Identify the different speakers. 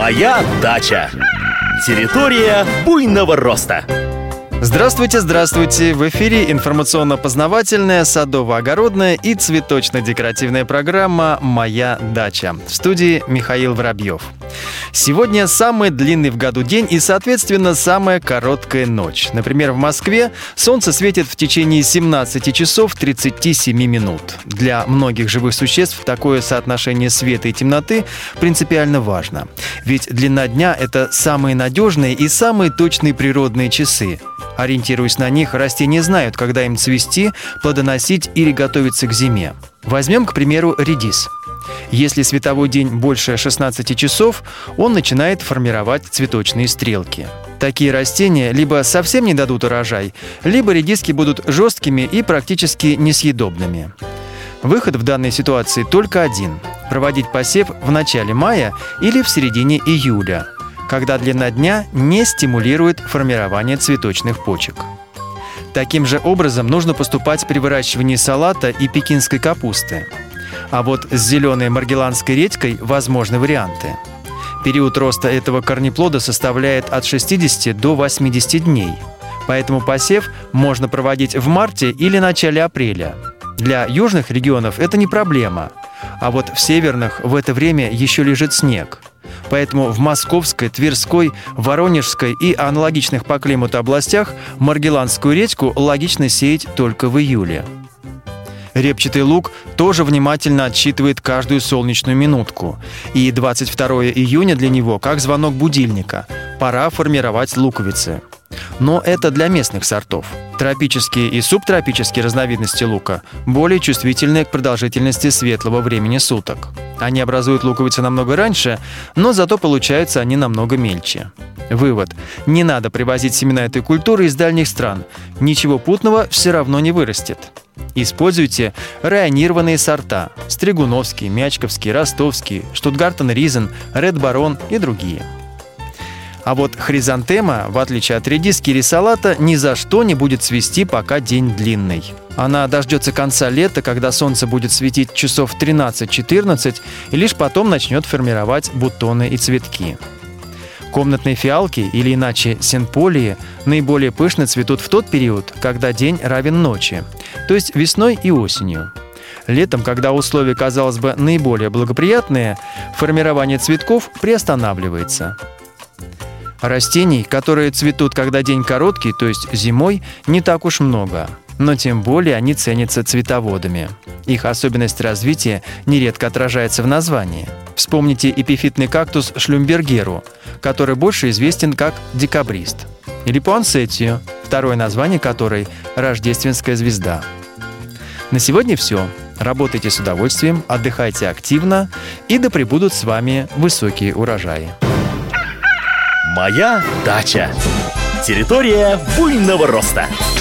Speaker 1: Моя дача. Территория буйного роста.
Speaker 2: Здравствуйте, здравствуйте! В эфире информационно-познавательная, садово-огородная и цветочно-декоративная программа «Моя дача». В студии Михаил Воробьев. Сегодня самый длинный в году день и, соответственно, самая короткая ночь. Например, в Москве солнце светит в течение 17 часов 37 минут. Для многих живых существ такое соотношение света и темноты принципиально важно. Ведь длина дня – это самые надежные и самые точные природные часы. Ориентируясь на них, растения знают, когда им цвести, плодоносить или готовиться к зиме. Возьмем, к примеру, редис. Если световой день больше 16 часов, он начинает формировать цветочные стрелки. Такие растения либо совсем не дадут урожай, либо редиски будут жесткими и практически несъедобными. Выход в данной ситуации только один – проводить посев в начале мая или в середине июля – когда длина дня не стимулирует формирование цветочных почек. Таким же образом нужно поступать при выращивании салата и пекинской капусты. А вот с зеленой маргеланской редькой возможны варианты. Период роста этого корнеплода составляет от 60 до 80 дней. Поэтому посев можно проводить в марте или начале апреля. Для южных регионов это не проблема. А вот в северных в это время еще лежит снег – Поэтому в Московской, Тверской, Воронежской и аналогичных по климату областях маргеланскую редьку логично сеять только в июле. Репчатый лук тоже внимательно отсчитывает каждую солнечную минутку. И 22 июня для него как звонок будильника. Пора формировать луковицы. Но это для местных сортов. Тропические и субтропические разновидности лука более чувствительны к продолжительности светлого времени суток. Они образуют луковицы намного раньше, но зато получаются они намного мельче. Вывод. Не надо привозить семена этой культуры из дальних стран. Ничего путного все равно не вырастет. Используйте районированные сорта – Стригуновский, Мячковский, Ростовский, Штутгартен Ризен, Ред Барон и другие – а вот хризантема, в отличие от редиски или салата, ни за что не будет цвести, пока день длинный. Она дождется конца лета, когда солнце будет светить часов 13-14, и лишь потом начнет формировать бутоны и цветки. Комнатные фиалки, или иначе синполии, наиболее пышно цветут в тот период, когда день равен ночи, то есть весной и осенью. Летом, когда условия, казалось бы, наиболее благоприятные, формирование цветков приостанавливается. Растений, которые цветут, когда день короткий, то есть зимой, не так уж много. Но тем более они ценятся цветоводами. Их особенность развития нередко отражается в названии. Вспомните эпифитный кактус шлюмбергеру, который больше известен как декабрист. Или пуансетию, второе название которой – рождественская звезда. На сегодня все. Работайте с удовольствием, отдыхайте активно, и да пребудут с вами высокие урожаи.
Speaker 1: Моя дача. Территория буйного роста.